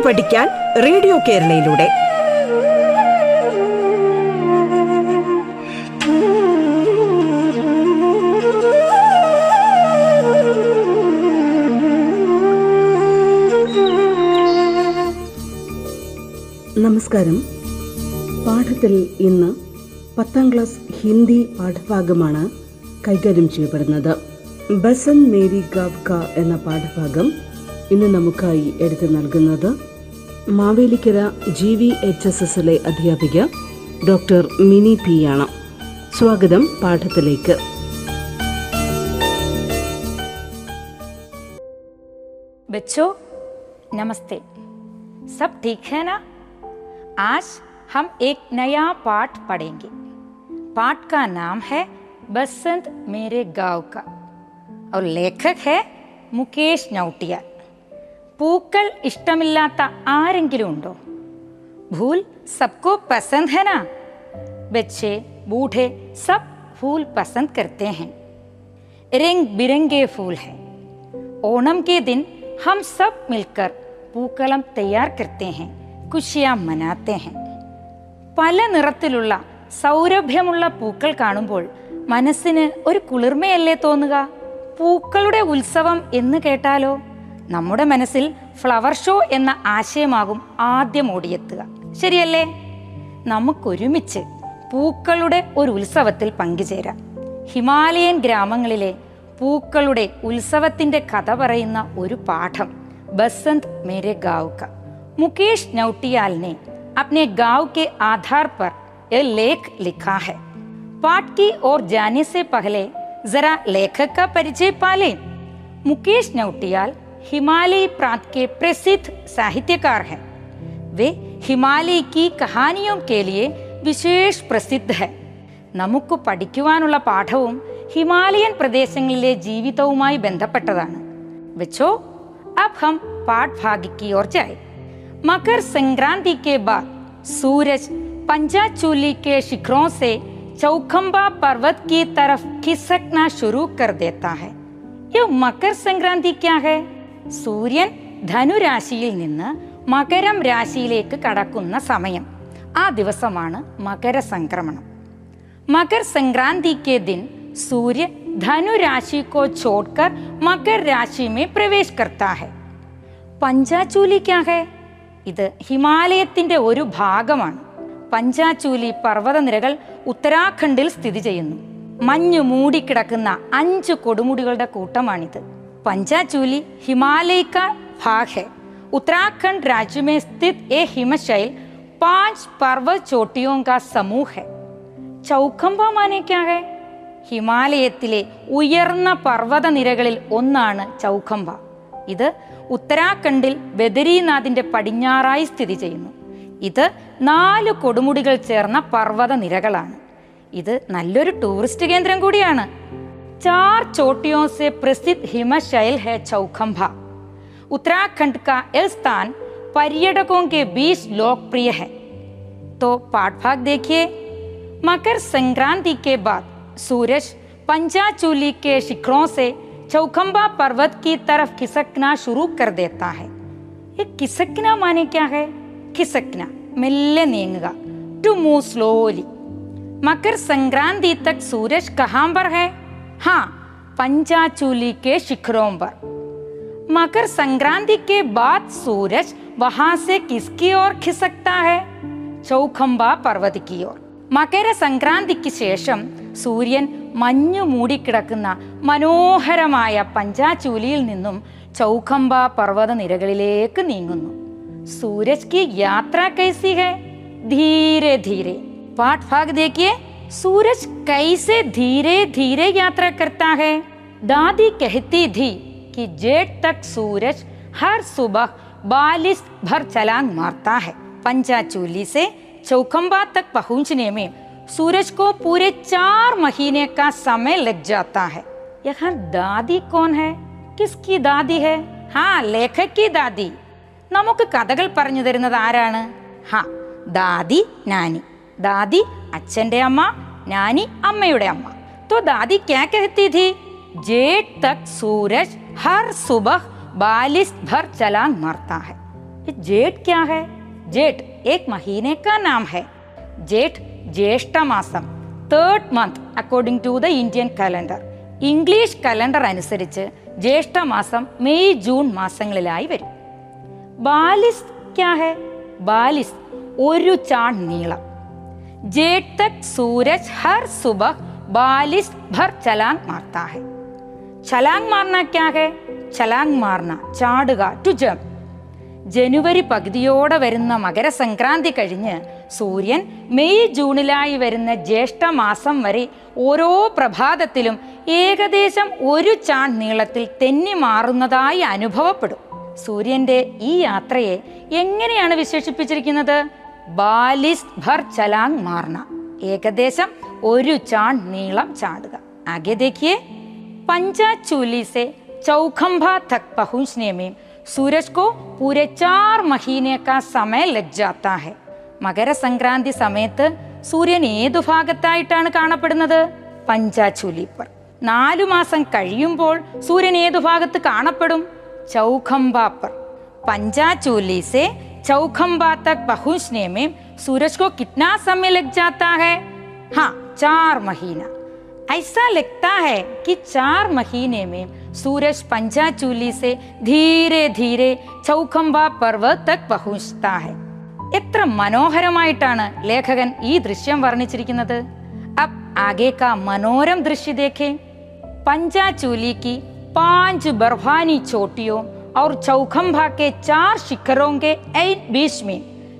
പാട്ട് പഠിക്കാൻ റേഡിയോ കേരളയിലൂടെ. നമസ്കാരം. പാഠത്തിൽ ഇന്ന് പത്താം ക്ലാസ് ഹിന്ദി പാഠഭാഗമാണ് കൈകാര്യം ചെയ്യപ്പെടുന്നത്. ബസൻ മേരി ഗാവ്ക എന്ന പാഠഭാഗം ഇന്ന് നമുക്കായി എടുത്തു നൽകുന്നത് Mavelikara G V H S എസിലെ അധ്യാപിക ഡോക്ടർ മിനി പി ആണ് സ്വാഗതം പാഠത്തിലേക്ക് बच्चों नमस्ते सब ठीक है ना आज हम एक नया पाठ पढ़ेंगे पाठ का नाम है बसंत मेरे गांव का और लेखक है മുകേഷ് നൗട്ടിയാൽ പൂക്കൾ ഇഷ്ടമില്ലാത്ത ആരെങ്കിലും ഉണ്ടോ? ഭൂൽ സബ്കോ പസന്ദ് ഹനാ ബച്ചേ ബൂഢെ സബ് ഫൂൽ പസന്ദ് കരുത്തേ ഹെ. രംഗ് ബിരംഗേ ഫൂൽ ഹെ. ഓണം കെ ദിൻ ഹം സബ് മിൽക്കർ പൂക്കളം തയ്യാർ കരുത്തേ ഹെ കുഷിയാ മനാത്തേ ഹെ. പല നിറത്തിലുള്ള സൗരഭ്യമുള്ള പൂക്കൾ കാണുമ്പോൾ മനസ്സിന് ഒരു കുളിർമയല്ലേ തോന്നുക? പൂക്കളുടെ ഉത്സവം എന്ന് കേട്ടാലോ? നമ്മുടെ മനസ്സിൽ ഫ്ലവർ ഷോ എന്ന ആശയമാകും ആദ്യം ഓടിയെത്തുക ശരിയല്ലേ നമുക്കൊരുമിച്ച് പൂക്കളുടെ ഒരു ഉത്സവത്തിൽ പങ്കുചേരാം ഹിമാലയൻ ഗ്രാമങ്ങളിലെ പൂക്കളുടെ ഉത്സവത്തിന്റെ കഥ പറയുന്ന ഒരു പാഠം ബസന്ത് മേരെ ഗാവ് का मुकेश नौटियाल ने अपने गांव के आधार पर यह लेख लिखा है पाठ की ओर जाने से पहले जरा लेखक का परिचय पालें मुकेश नौटियाल हिमालय प्रांत के प्रसिद्ध साहित्यकार हैं वे हिमालय की कहानियों के लिए विशेष प्रसिद्ध है നമുക്ക് പഠിക്കുവാനുള്ള പാഠവും ഹിമാലയൻ പ്രദേശങ്ങളിലെ ജീവിതവുമായി ബന്ധപ്പെട്ടതാണ് വെച്ചോ अब हम पाठ भाग की ओर जाए मकर संक्रांति के बाद सूरज पंचाचूली के शिखरों से चौखंबा पर्वत की तरफ खिसकना शुरू कर देता है ये मकर संक्रांति क्या है സൂര്യൻ ധനുരാശിയിൽ നിന്ന് മകരം രാശിയിലേക്ക് കടക്കുന്ന സമയം ആ ദിവസമാണ് മകരസംക്രമണം मकर संक्रांति के दिन सूर्य धनु राशि को छोड़कर मकर राशि में प्रवेश करता है പഞ്ചാചൂലി ക്യാ ഹെ ഇത് ഹിമാലയത്തിന്റെ ഒരു ഭാഗമാണ് പഞ്ചാചൂലി പർവ്വതനിരകൾ ഉത്തരാഖണ്ഡിൽ സ്ഥിതി ചെയ്യുന്നു മഞ്ഞു മൂടിക്കിടക്കുന്ന അഞ്ച് കൊടുമുടികളുടെ കൂട്ടമാണിത് പഞ്ചാചൂലി ഹിമാലയ का भाग है उत्तराखंड राज्य में स्थित ये हिमशैल पांच पर्वत चोटियों का समूह है ചൗക്കമ്പ മാനെ ക്യാ ഹെ ഹിമാലയത്തിലെ ഉയർന്ന പർവ്വതനിരകളിൽ ഒന്നാണ് ചൗക്കമ്പ ഇത് ഉത്തരാഖണ്ഡിൽ ബദരീനാഥിന്റെ പടിഞ്ഞാറായി സ്ഥിതി ചെയ്യുന്നു ഇത് നാല് കൊടുമുടികൾ ചേർന്ന പർവ്വത നിരകളാണ് ഇത് നല്ലൊരു ടൂറിസ്റ്റ് കേന്ദ്രം കൂടിയാണ് चार चोटियों से प्रसिद्ध हिमशैल है चौखंभा। उत्तराखंड का यह स्थान पर्यटकों के बीच लोकप्रिय है। तो पाठभाग देखिए, मकर संक्रांति के बाद सूरज पंचाचूली के शिखरों से चौखंबा पर्वत की तरफ़ खिसकना शुरू कर देता है। ये खिसकना माने क्या है? खिसकना, meaning to move slowly. Makar Sankranti तक सूरज कहाँ पर है? हाँ पंचाचूली के शिखरों पर मकर संक्रांति के बाद सूरज वहां से किसकी ओर खिसकता है ചൗഖമ്പ പർവ്വത് की ओर മകര സംക്രാന്തിക്ക് ശേഷം സൂര്യൻ മഞ്ഞു മൂടിക്കിടക്കുന്ന മനോഹരമായ പഞ്ചാചൂലിയിൽ നിന്നും ചൗഖമ്പ പർവ്വത നിരകളിലേക്ക് നീങ്ങുന്നു सूरज की यात्रा कैसी है धीरे धीरे पाठ भाग देखिए सूरज कैसे धीरे धीरे यात्रा करता है दादी कहती थी कि जेठ तक सूरज हर सुबह बालिश भर छलांग मारता है पंचाचूली से चौखंबा तक पहुंचने में सूरज को पूरे चार महीने का समय लग जाता है यहाँ दादी कौन है किसकी दादी है हाँ लेखक की दादी നമുക്ക് കഥകൾ പറഞ്ഞു തരുന്നത് ആരാണ് ഹാ ദാദി നാനി ദാദി അച്ഛന്റെ അമ്മ നാനി അമ്മയുടെ അമ്മ तो दादी क्या कहती थी जेठ तक सूरज हर सुबह बालिश भर छलांग मारता है ये जेठ क्या है जेठ एक महीने का नाम है जेठ ज्येष्ठ മാസം third month according to the Indian calendar English calendar അനുസരിച്ച് ജ്യേഷ്ഠമാസം മെയ് ജൂൺ മാസങ്ങളിലായി വരും ബാലിസ് ക്യാ ഹെ ബാലിസ് ഒരു ചാൺ നീളം जेठ तक सूरज हर सुबह बालिस भर छलांग मारता है छलांग मारना क्या है छलांग मारना ചാടുക ടു ജംപ് ജനുവരി പകുതിയോടെ വരുന്ന മകരസംക്രാന്തി കഴിഞ്ഞ് സൂര്യൻ മെയ് ജൂണിലായി വരുന്ന ജ്യേഷ്ഠ മാസം വരെ ഓരോ പ്രഭാതത്തിലും ഏകദേശം ഒരു ചാൺ നീളത്തിൽ തെന്നി മാറുന്നതായി അനുഭവപ്പെടും സൂര്യന്റെ ഈ യാത്രയെ എങ്ങനെയാണ് വിശേഷിപ്പിച്ചിരിക്കുന്നത് ബാലിസ് ഭർ ചലാങ് മാർണ ഏകദേശം ഒരു ചാൺ നീളം ചാടുക ആകെ देखिए पंचाचूली से चौखंबा तक पहुंचने में सूरज को पूरे चार महीने का समय लग जाता है മകരസംക്രാന്തി സമയത്ത് സൂര്യൻ ഏതു ഭാഗത്തായിട്ടാണ് കാണപ്പെടുന്നത് പഞ്ചാചൂലി പർ നാലു മാസം കഴിയുമ്പോൾ സൂര്യൻ ഏതു ഭാഗത്ത് കാണപ്പെടും ചൗഖംബ पर पंचाचूली से चौखंबा तक पहुंचने में सूरज को कितना समय लग जाता है हाँ चार महीना ऐसा लगता है कि चार महीने में सूरज पंचाचूली से धीरे धीरे चौखंबा पर्वत तक पहुंचता है എത്ര മനോഹരമായിട്ടാണ് ലേഖകൻ ഈ ദൃശ്യം വർണ്ണിച്ചിരിക്കുന്നത് അബ് ആകെ കാ മനോരം ദൃശ്യ ദേഖേ पंचाचूली की पांच बर्फानी चोटियों और चौखंबा के चार शिखरों के ऐन बीच में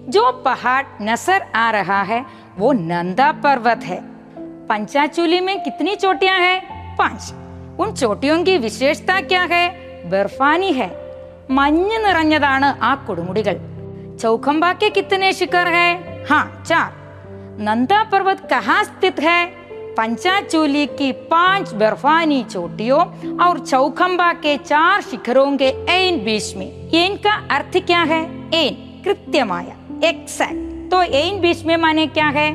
जो पहाड़ नजर आ रहा है वो नंदा पर्वत है पंचाचूली में कितनी चोटियां हैं पांच उन चोटियों की विशेषता क्या है ബർഫാനി है മഞ്ഞ് നിറഞ്ഞതാണ് ആ കൊടുമുടികൾ चौखंबा के कितने शिखर है हाँ चार नंदा पर्वत कहाँ स्थित है पंचाचोली की पांच बर्फानी चोटियों और चौखंबा के चार शिखरों के एन बीच में एन का अर्थ क्या है एन कृत्यमाया तो बीच में माने क्या है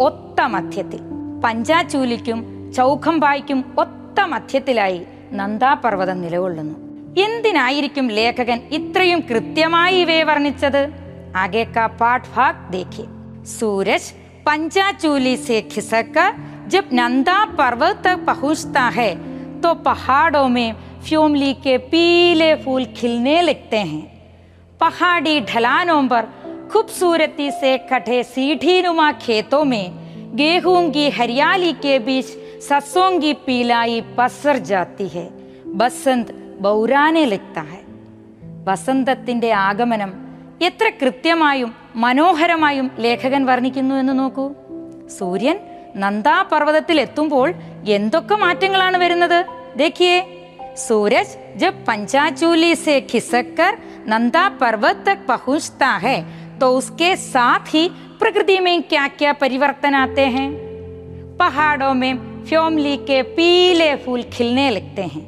ഒത്ത മധ്യത്തിൽ. പഞ്ചാചൂലിക്കും ചൗഖംബായ്ക്കും ഒത്ത മധ്യത്തിലായി നന്ദാപർവതം നിലകൊള്ളുന്നു. എന്തിനായിരിക്കും ലേഖകൻ ഇത്രയും കൃത്യമായി ഇവയെ വർണിച്ചത്? ആകേക്കാ പാഠ് ഭാഗ് ദേഖി സൂരജ് पंचाचूली से खिसककर जब नंदा पर्वत तक पहुंचता है तो पहाड़ों में फ्योमली के पीले फूल खिलने लगते हैं पहाड़ी ढलानों पर खूबसूरती से कटे सीढ़ीनुमा खेतों में गेहूं की हरियाली के बीच सरसों की पीलाई पसर जाती है बसंत ബൗരാനെ ലിക്താഹെ വസന്തത്തിന്റെ ആഗമനം എത്ര കൃത്യമായും മനോഹരമായും ലേഖകൻ വർണ്ണിക്കുന്നു എന്ന് നോക്കൂ സൂര്യൻ നന്ദാപർവ്വതത്തിൽ എത്തുമ്പോൾ എന്തൊക്കെ മാറ്റങ്ങളാണ് വരുന്നത് देखिए सूरज जब पंचाचूली से खिसक नंदा पर्वत तक पहुंचता है तो उसके साथ ही प्रकृति में क्या क्या परिवर्तन आते हैं पहाड़ों में फ्योमली के पीले फूल खिलने लगते हैं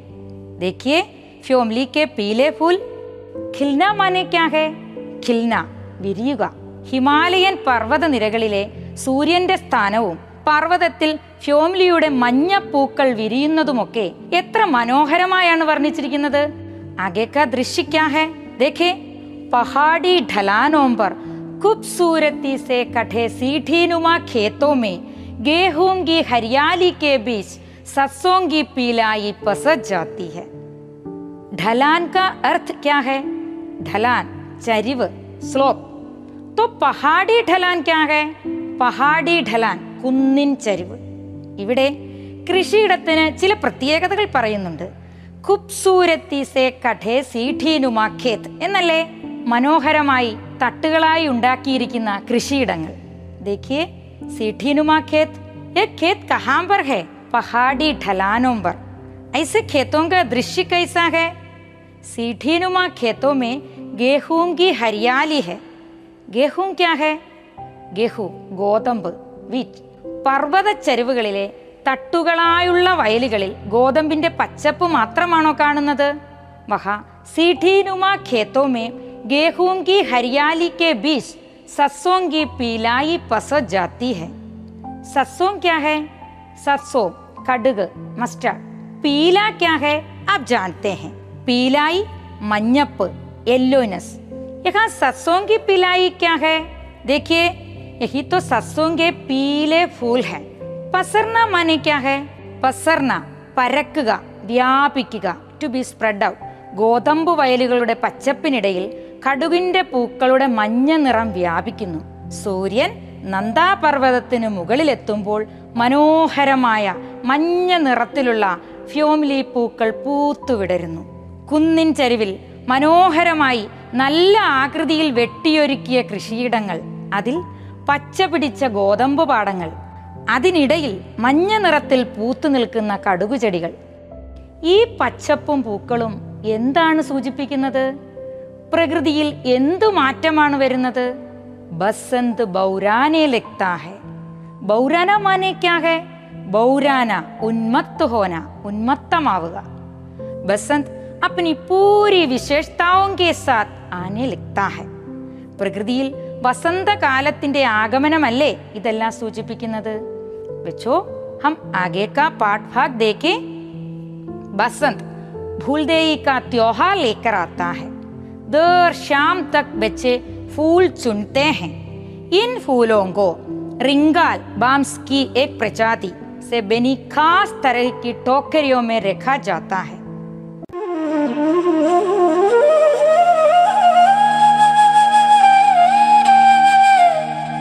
देखिए फ्योमली के पीले फूल खिलना माने क्या है ഖിൽന വിരിയുക ഹിമാലയൻ പർവ്വത നിരകളിലെ സൂര്യന്റെ സ്ഥാനവും പർവ്വതത്തിൽ ഫ്യോംലിയുടെ മഞ്ഞപ്പൂക്കൾ വിരിയുന്നതുമൊക്കെ എത്ര മനോഹരമായാണ് വർണ്ണിച്ചിരിക്കുന്നത് ആകെക്ക ദൃശ്യ ഹെ ദേഖേ പഹാടി ढलानों पर खूबसूरती से कटे सीढ़ीनुमा खेतों में गेहूं की हरियाली के बीच सरसों की पीलाई पसर जाती है ढलान का अर्थ क्या है ढलान चरिव स्लोप तो पहाड़ी ढलान क्या है പഹാഡി ഢലാൻ കുന്നിൻ ചരിവ് ഇവിടെ കൃഷിയിടത്തിന് ചില പ്രത്യേകതകൾ പറയുന്നുണ്ട് ഖുബ്സൂരത്തി സേ കഠേ സീഠീനുമാ ഖേത്ത് എന്നല്ലേ മനോഹരമായി തട്ടുകളായി ഉണ്ടാക്കിയിരിക്കുന്ന കൃഷിയിടങ്ങൾ देखिए सीठीनुमा खेत ये खेत कहाँ पर है पहाड़ी ढलानों पर ऐसे खेतों का दृश्य कैसा है सीठीनुमा खेतों में गेहूं की हरियाली है ഗെഹും ക്യാഹെ ഗെഹു ഗോതമ്പ് വീറ്റ്. പർവത ചരിവുകളിലെ തട്ടുകളായുള്ള വയലുകളിൽ ഗോതമ്പിന്റെ പച്ചപ്പ് മാത്രമാണോ കാണുന്നത്? മഞ്ഞപ്പ് യെല്ലോനസ് यहाँ सरसों की पिलाई क्या है देखिए यही तो सरसों के पीले फूल है पसरना माने क्या है പസർന പരക്കുക വ്യാപിക്കുക ടു ബി സ്പ്രെഡ് ഔട്ട് ഗോതമ്പ് വയലുകളുടെ പച്ചപ്പിനിടയിൽ കടുകിന്റെ പൂക്കളുടെ മഞ്ഞ നിറം വ്യാപിക്കുന്നു സൂര്യൻ നന്ദാപർവ്വതത്തിന് മുകളിലെത്തുമ്പോൾ മനോഹരമായ മഞ്ഞ നിറത്തിലുള്ള ഫ്യോമിലി പൂക്കൾ പൂത്തുവിടരുന്നു കുന്നിൻ ചരിവിൽ മനോഹരമായി നല്ല ആകൃതിയിൽ വെട്ടിയൊരുക്കിയ കൃഷിയിടങ്ങൾ അതിൽ പച്ച പിടിച്ച ഗോതമ്പ് പാടങ്ങൾ അതിനിടയിൽ മഞ്ഞ നിറത്തിൽ പൂത്തു നിൽക്കുന്ന കടുകുചെടികൾ ഈ പച്ചപ്പും പൂക്കളും എന്താണ് സൂചിപ്പിക്കുന്നത് പ്രകൃതിയിൽ എന്തു മാറ്റമാണ് വരുന്നത് ബസന്ത് ബൗരാനെ ലഗ്താ ഹെ ബൗരാന മാനെ ക്യാ ഹെ ബൗരാന ഉന്മത്ത് ഹോന ഉന്മത്തമാവുക ബസന്ത് अपनी पूरी विशेषताओं के साथ ആനെ ലിക്താഹ് बसंत का त्योहार लेकर आता है देर शाम तक बच्चे फूल चुनते हैं इन फूलों को रिंगाल बाम्स की एक प्रजाति से बनी खास तरह की टोकरियों में रखा जाता है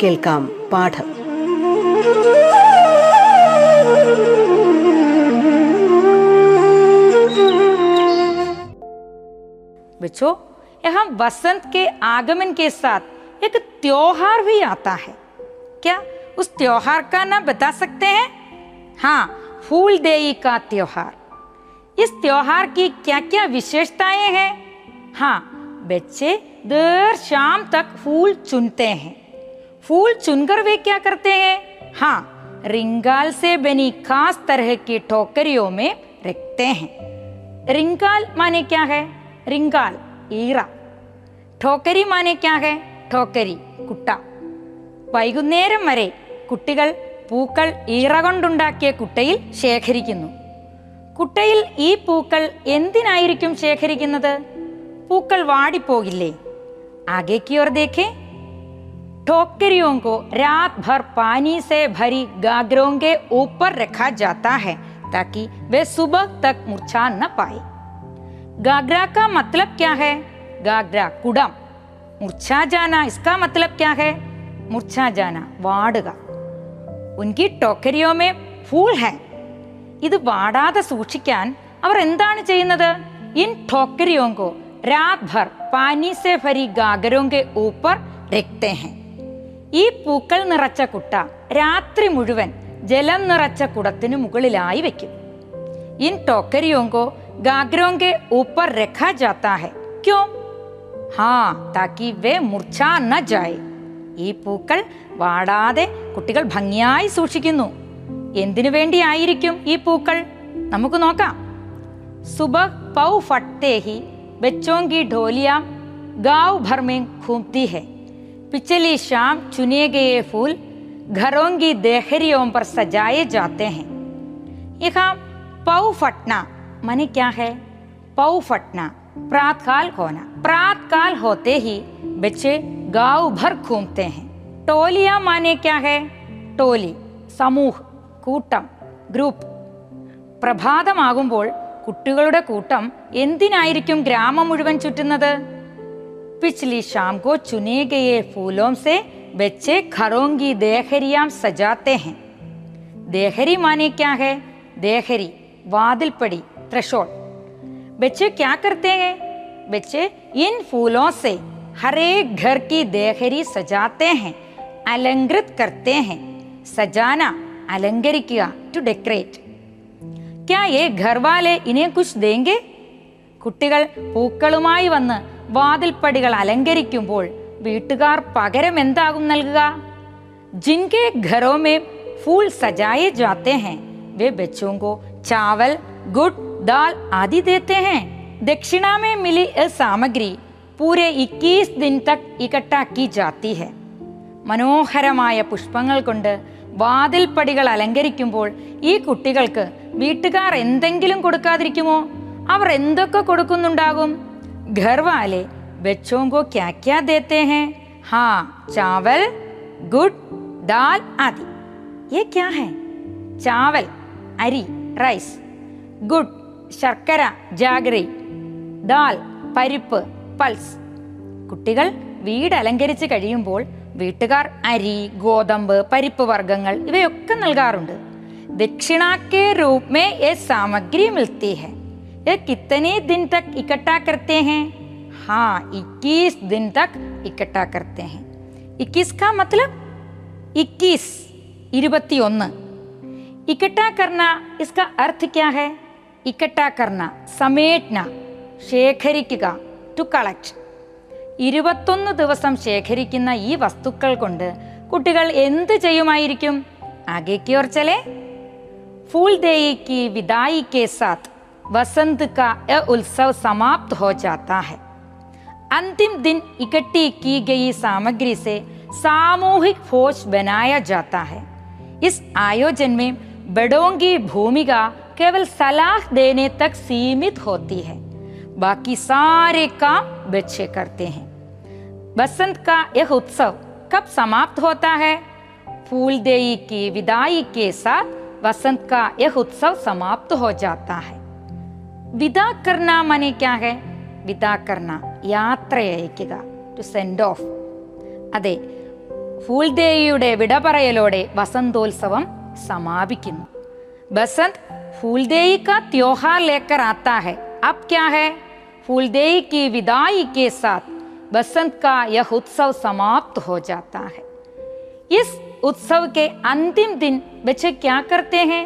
കേൾക്കാം പാഠം बच्चों यहाँ वसंत के आगमन के साथ एक त्योहार भी आता है क्या उस त्योहार का नाम बता सकते हैं हाँ फूल देई का त्योहार इस त्योहार की क्या क्या विशेषताएं हैं हाँ बच्चे देर शाम तक फूल चुनते हैं फूल चुनकर वे क्या करते हैं हाँ रिंगाल से बनी खास तरह की टोकरियों में रखते हैं रिंगाल माने क्या है റിങ്കാൽ ഈറ ടോക്കരി മാനെ ക്യാ ഹെ ടോക്കരി കുട്ട വൈകുന്നേരം വരെ കുട്ടികൾ പൂക്കൾ ഈറ കൊണ്ടുണ്ടാക്കിയ കുട്ടയിൽ ശേഖരിക്കുന്നു കുട്ടയിൽ ഈ പൂക്കൾ എന്തിനായിരിക്കും ശേഖരിക്കുന്നത് പൂക്കൾ വാടിപ്പോകില്ലേ आगे की ओर देखें टोकरियों को रात भर पानी से भरी गागरों के ऊपर रखा जाता है ताकि वे सुबह तक मुरझा न पाए गागरा का मतलब क्या है गागरा कुडम मुरछा जाना इसका मतलब क्या है मुरछा जाना വാടുക ഉൻകി ടോക്കരിയോ മേ ഫൂൾ ഹെ ഇത് വാടാതെ സൂക്ഷിക്കാൻ അവർ എന്താണ് ചെയ്യുന്നത് ഇൻ ടോക്കരിയോങ്കോ രാത് ഭർ പാനി സെ ഭരി ഗാഗരോങ്കെ ഊപ്പർ രക്തേ ഹെ ഈ പൂക്കൾ നിറച്ച കുട്ട രാത്രി മുഴുവൻ ജലം നിറച്ച കുടത്തിനു മുകളിലായി വെക്കും. ഇൻ ടോക്കരിയോങ്കോ ഗാഗ്രോങ്കെ ഊപ്പർ രഖാ ജാത്താ ഹെ. ക്യോ? ഹാ താക്കി വേ മുർച്ച ന ജായ്. ഈ പൂക്കൾ വാടാതെ കുട്ടികൾ ഭംഗിയായി സൂക്ഷിക്കുന്നു. എന്തിനു വേണ്ടിയായിരിക്കും ഈ പൂക്കൾ? നമുക്ക് നോക്കാം. സുബ പൗ ഫട്ടേഹി ബച്ചോങ്കി ഡോലിയ ഗാവ് ഭർമേ ഖൂംതി ഹെ. पिछली शाम चुने गए फूल घरों की देहरियों पर सजाए जाते हैं यहाँ पौ फटना माने क्या है पौ फटना प्रातकाल होना प्रातकाल होते ही बच्चे गांव भर घूमते हैं टोलिया माने क्या है टोली സമൂഹ് കൂട്ടം ഗ്രൂപ്പ് പ്രഭാതമാകുമ്പോൾ കുട്ടികളുടെ കൂട്ടം എന്തിനായിരിക്കും ഗ്രാമം മുഴുവൻ ചുറ്റുന്നത് पिछली शाम को चुने गए फूलों से बच्चे घरों की देहरियां सजाते हैं देहरी माने क्या है देहरी वादिलपड़ी थ्रेशोल्ड बच्चे क्या करते हैं बच्चे इन फूलों से हर एक घर की देहरी सजाते हैं अलंकृत करते हैं സജാന അലങ്കരിക്കുക ടു ഡെക്കറേറ്റ് ക്യാ ഏ ഘർവാലെ ഇനെ കുച്ച് ദേങ്കെ കുട്ടികൾ പൂക്കളുമായി വന്ന് വാതിൽപ്പടികൾ അലങ്കരിക്കുമ്പോൾ വീട്ടുകാർ പകരം എന്താകും നൽകുക जिनके घरों में फूल सजाए जाते हैं वे बच्चों को चावल गुड़ दाल आदि देते हैं दक्षिणा में मिली यह सामग्री पूरे 21 दिन तक इकट्ठा की जाती है മനോഹരമായ പുഷ്പങ്ങൾ കൊണ്ട് വാതിൽപ്പടികൾ അലങ്കരിക്കുമ്പോൾ ഈ കുട്ടികൾക്ക് വീട്ടുകാർ എന്തെങ്കിലും കൊടുക്കാതിരിക്കുമോ അവർ എന്തൊക്കെ കൊടുക്കുന്നുണ്ടാകും ഘർവാലെ ബച്ചോങ്കോ ക്യാ ക്യാ ദേത്തെ ഹേ ഹാ ചാവൽ गुड़ दाल आदि ये क्या है चावल അരി റൈസ് ഗുഡ് ശർക്കര ജാഗറി ദാൽ പരിപ്പ് പൾസ് കുട്ടികൾ വീട് അലങ്കരിച്ച് കഴിയുമ്പോൾ വീട്ടുകാർ അരി ഗോതമ്പ് പരിപ്പ് വർഗ്ഗങ്ങൾ ഇവയൊക്കെ നൽകാറുണ്ട് दक्षिणा के रूप में ये सामग्री मिलती है ये कितने दिन तक इकट्ठा करते हैं हाँ 21 दिन तक इकट्ठा करते हैं इक्कीस का मतलब इक्कीस ഇരുപത്തി ഒന്ന് इकट्ठा करना इसका अर्थ क्या है इकट्ठा करना സമേറ്റ്ന ശേഖരിക്കുക ടു കളക്ട് ഇരുപത്തൊന്ന് ദിവസം ശേഖരിക്കുന്ന ഈ വസ്തുക്കൾ കൊണ്ട് കുട്ടികൾ എന്ത് ചെയ്യുമായിരിക്കും ആകേക്ക് ഓർ ചലേ फूलदेई की विदाई के साथ वसंत का यह उत्सव समाप्त हो जाता है। अंतिम दिन इकट्ठी की गई सामग्री से सामूहिक भोज बनाया जाता है। इस आयोजन में बड़ों की भूमिका केवल सलाह देने तक सीमित होती है। बाकी सारे काम बच्चे करते हैं। बसंत का यह उत्सव कब समाप्त होता है? फूलदेई की विदाई के साथ वसंत का यह उत्सव समाप्त हो जाता है। വിദാ കർണ മനെ ക്യാ ഹെ വിദാ കർണ യാത്രയയക്കുക ടു സെൻഡ് ഓഫ് അതെ ഫൂൽദേവിയുടെ വിട പറയലോടെ വസന്തോത്സവം സമാപിക്കുന്നു ബസന്ത് फूलदेई का त्योहार लेकर आता है अब क्या है फूलदेई की विदाई के साथ बसंत का यह उत्सव समाप्त हो जाता है इस उत्सव के अंतिम दिन बच्चे क्या करते हैं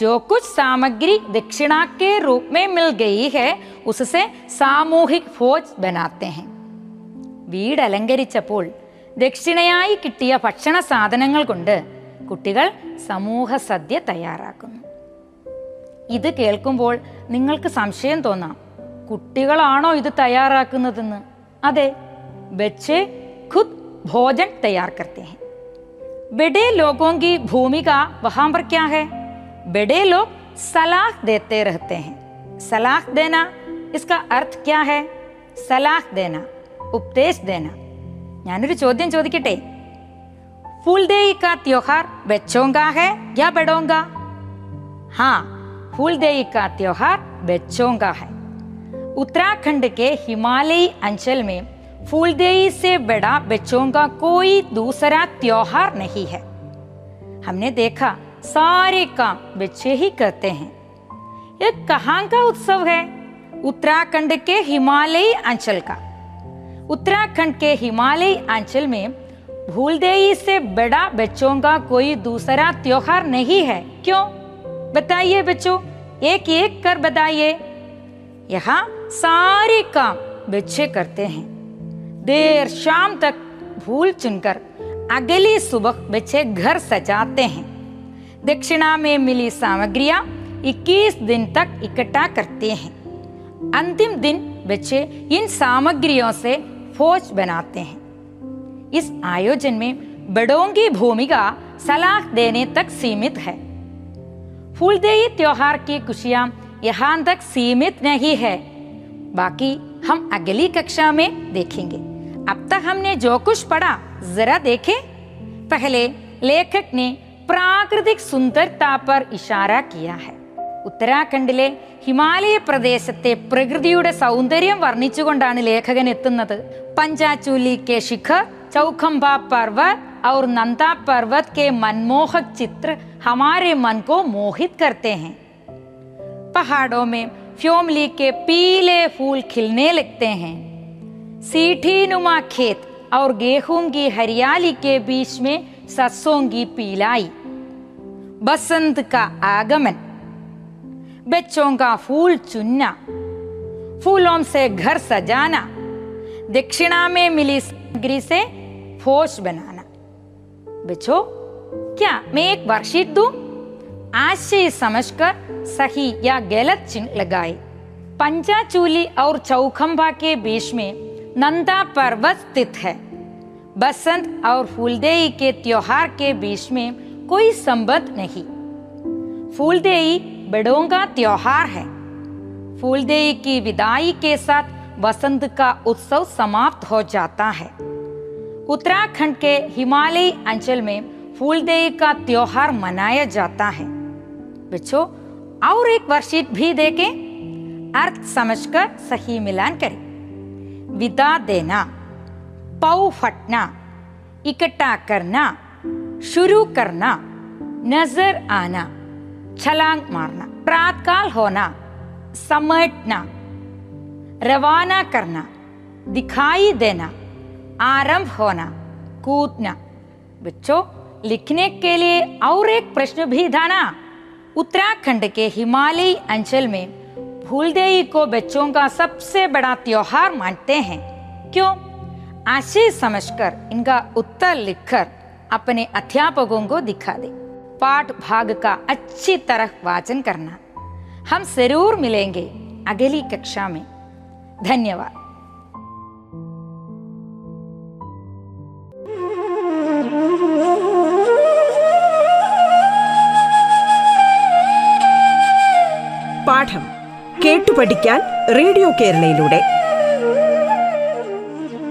जो कुछ सामग्री दक्षिणा के रूप में मिल गई है उससे सामूहिक भोज ബനാത്തെ हैं। വീട് അലങ്കരിച്ചപ്പോൾ ദക്ഷിണയായി കിട്ടിയ ഭക്ഷണ സാധനങ്ങൾ കൊണ്ട് കുട്ടികൾ സമൂഹ സദ്യ തയ്യാറാക്കുന്നു. ഇത് കേൾക്കുമ്പോൾ നിങ്ങൾക്ക് സംശയം തോന്നാം കുട്ടികളാണോ ഇത് തയ്യാറാക്കുന്നതെന്ന്? അതെ ബച്ചേ ഖുദ് ഭോജൻ തയ്യാർ करते हैं ബഡേ ലോകോങ്കി ഭൂമിക വഹാം पर क्या है बड़े लोग सलाह देते रहते हैं सलाह देना इसका अर्थ क्या है സലാഹ് ദേന ഉപദേശ് ദേന ഞാനൊരു ചോദ്യം ചോദിക്കട്ടെ फूलदेई का त्योहार बच्चों का है या बड़ों का हाँ फूलदेई का त्योहार बच्चों का है उत्तराखंड के हिमालयी अंचल में फूलदेई से बड़ा बच्चों का कोई दूसरा त्योहार नहीं है हमने देखा सारे काम बच्चे ही करते हैं। ये कहाँ का उत्सव है? उत्तराखंड के हिमालयी अंचल का। उत्तराखंड के हिमालयी अंचल में भूल भूलदेई से बड़ा बच्चों का कोई दूसरा त्योहार नहीं है। क्यों? बताइए बच्चों एक एक कर बताइए। यहाँ सारे काम बच्चे करते हैं। देर शाम तक भूल चुनकर अगली सुबह बच्चे घर सजाते हैं। दक्षिणा में मिली सामग्रियाँ 21 दिन तक इकट्ठा करते हैं। अंतिम दिन बच्चे इन सामग्रियों से फौज बनाते हैं। इस आयोजन में बड़ों की भूमिका सलाह देने तक सीमित है। फूलदेई त्योहार की खुशियाँ यहाँ तक सीमित नहीं है। बाकी हम अगली कक्षा में देखेंगे। अब तक हमने जो कुछ पढ़ा, जरा देखें। पहले लेखक ने प्राकृतिक सुंदरता पर इशारा किया है ഉത്തരാഖണ്ഡിലെ ഹിമാലയ പ്രദേശത്തെ പ്രകൃതിയുടെ സൗന്ദര്യം വർണ്ണിച്ചുകൊണ്ടാണ് ലേഖകൻ എത്തുന്നത് പഞ്ചാചൂലി കെ ശിഖർ ചൗഖംബ पर्वत और नंदा पर्वत के मनमोहक चित्र हमारे मन को मोहित करते हैं पहाड़ों में फ्योमली के पीले फूल खिलने लगते हैं सीठी नुमा खेत और गेहूं की हरियाली के बीच में सरसों की पीलाई बसंत का आगमन बच्चों का फूल चुनना फूलों से घर सजाना दक्षिणा में मिली सामग्री से फोश बनाना बच्चों क्या मैं एक वर्कशीट दूँ आशय समझकर सही या गलत चिन्ह लगाए पंचाचूली और चौखंबा के बीच में नंदा पर्वत स्थित है बसंत और फूलदेई के त्योहार के बीच में कोई संबंध नहीं। फूलदेई बड़ों का त्योहार है। फूलदेई की विदाई के साथ बसंत का उत्सव समाप्त हो जाता है। उत्तराखंड के हिमालयी अंचल में फूलदेई का त्योहार मनाया जाता है। बच्चों, और एक वर्कशीट भी देके अर्थ समझकर सही मिलान करें। विदा देना। पौ फटना इकट्ठा करना शुरू करना नज़र आना, छलांग मारना, प्रातकाल होना, समेटना, रवाना करना, दिखाई देना, आरंभ होना, कूदना। बच्चों, लिखने के लिए और एक प्रश्न भी था ना उत्तराखंड के हिमालयी अंचल में फूलदेई को बच्चों का सबसे बड़ा त्योहार मानते हैं। क्यों? आशय समझकर इनका उत्तर लिखकर अपने अध्यापकों को दिखा दे पाठ भाग का अच्छी तरह वाचन करना हम जरूर मिलेंगे अगली कक्षा में धन्यवाद പാഠം കേട്ടു പഠിക്കാൻ റേഡിയോ കേരളയിലൂടെ